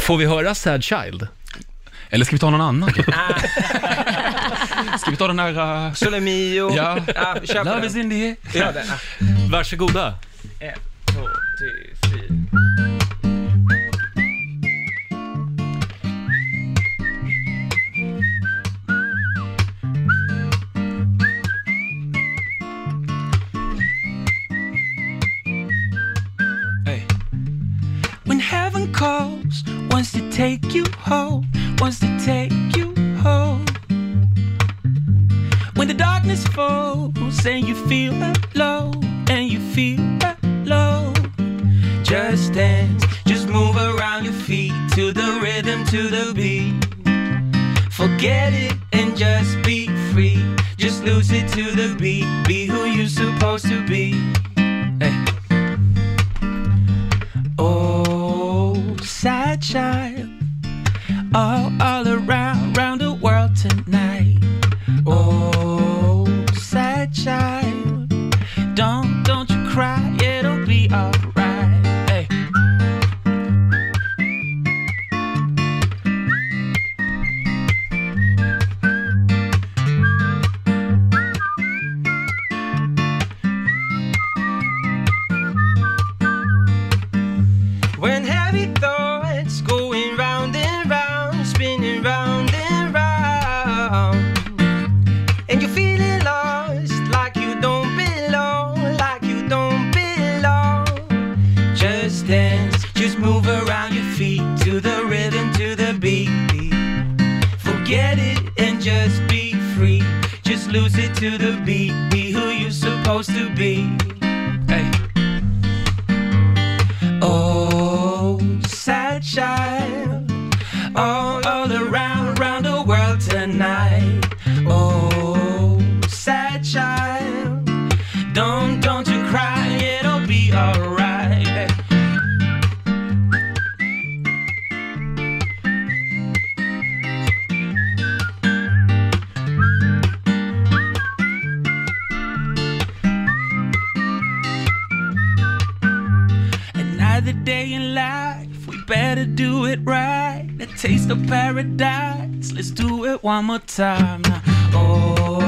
Får vi höra Sad Child? Eller ska vi ta någon annan? ska vi ta den här... Uh... Sole Mio. Ja. på Love den. is in the air. Ja, den. ja. Varsågoda. Ett, take you home, wants to take you home. When the darkness falls and you feel alone, and you feel alone, just dance, just move around your feet to the rhythm, to the beat. Forget it and just be free. Just lose it to the beat. Be who you're supposed to be. Child, all, all around, round the world tonight. Oh, sad child, don't, don't you cry, it'll be alright. Hey. When dance, just move around your feet to the rhythm, to the beat. Forget it and just be free. Just lose it to the beat. Be who you're supposed to be. Another day in life, we better do it right. The taste of paradise, let's do it one more time now. Oh,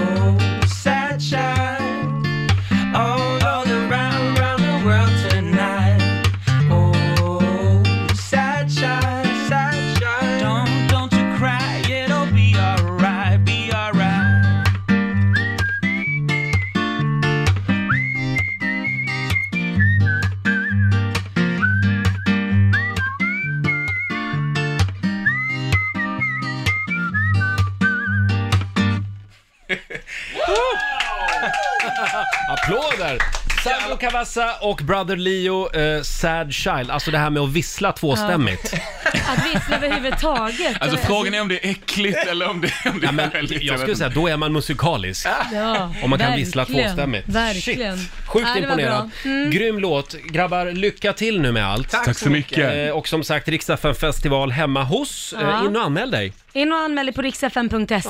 Applåder! Sandro Cavazza och Brother Leo, eh, Sad Child. Alltså det här med att vissla tvåstämmigt. Att vissla överhuvudtaget. Alltså frågan är om det är äckligt eller om det, om det Ja, men är härligt. jag skulle säga, då är man musikalisk. Ja, Om man kan verkligen, vissla tvåstämmigt. Verkligen. Shit. Sjukt Ja, det var imponerad. bra. Mm. Grym låt. Grabbar, lycka till nu med allt. Tack så mycket. Eh, och som sagt, Riksdagen festival hemma hos. Ja. Eh, in och anmäl dig. In och anmäl dig på riksfn.se.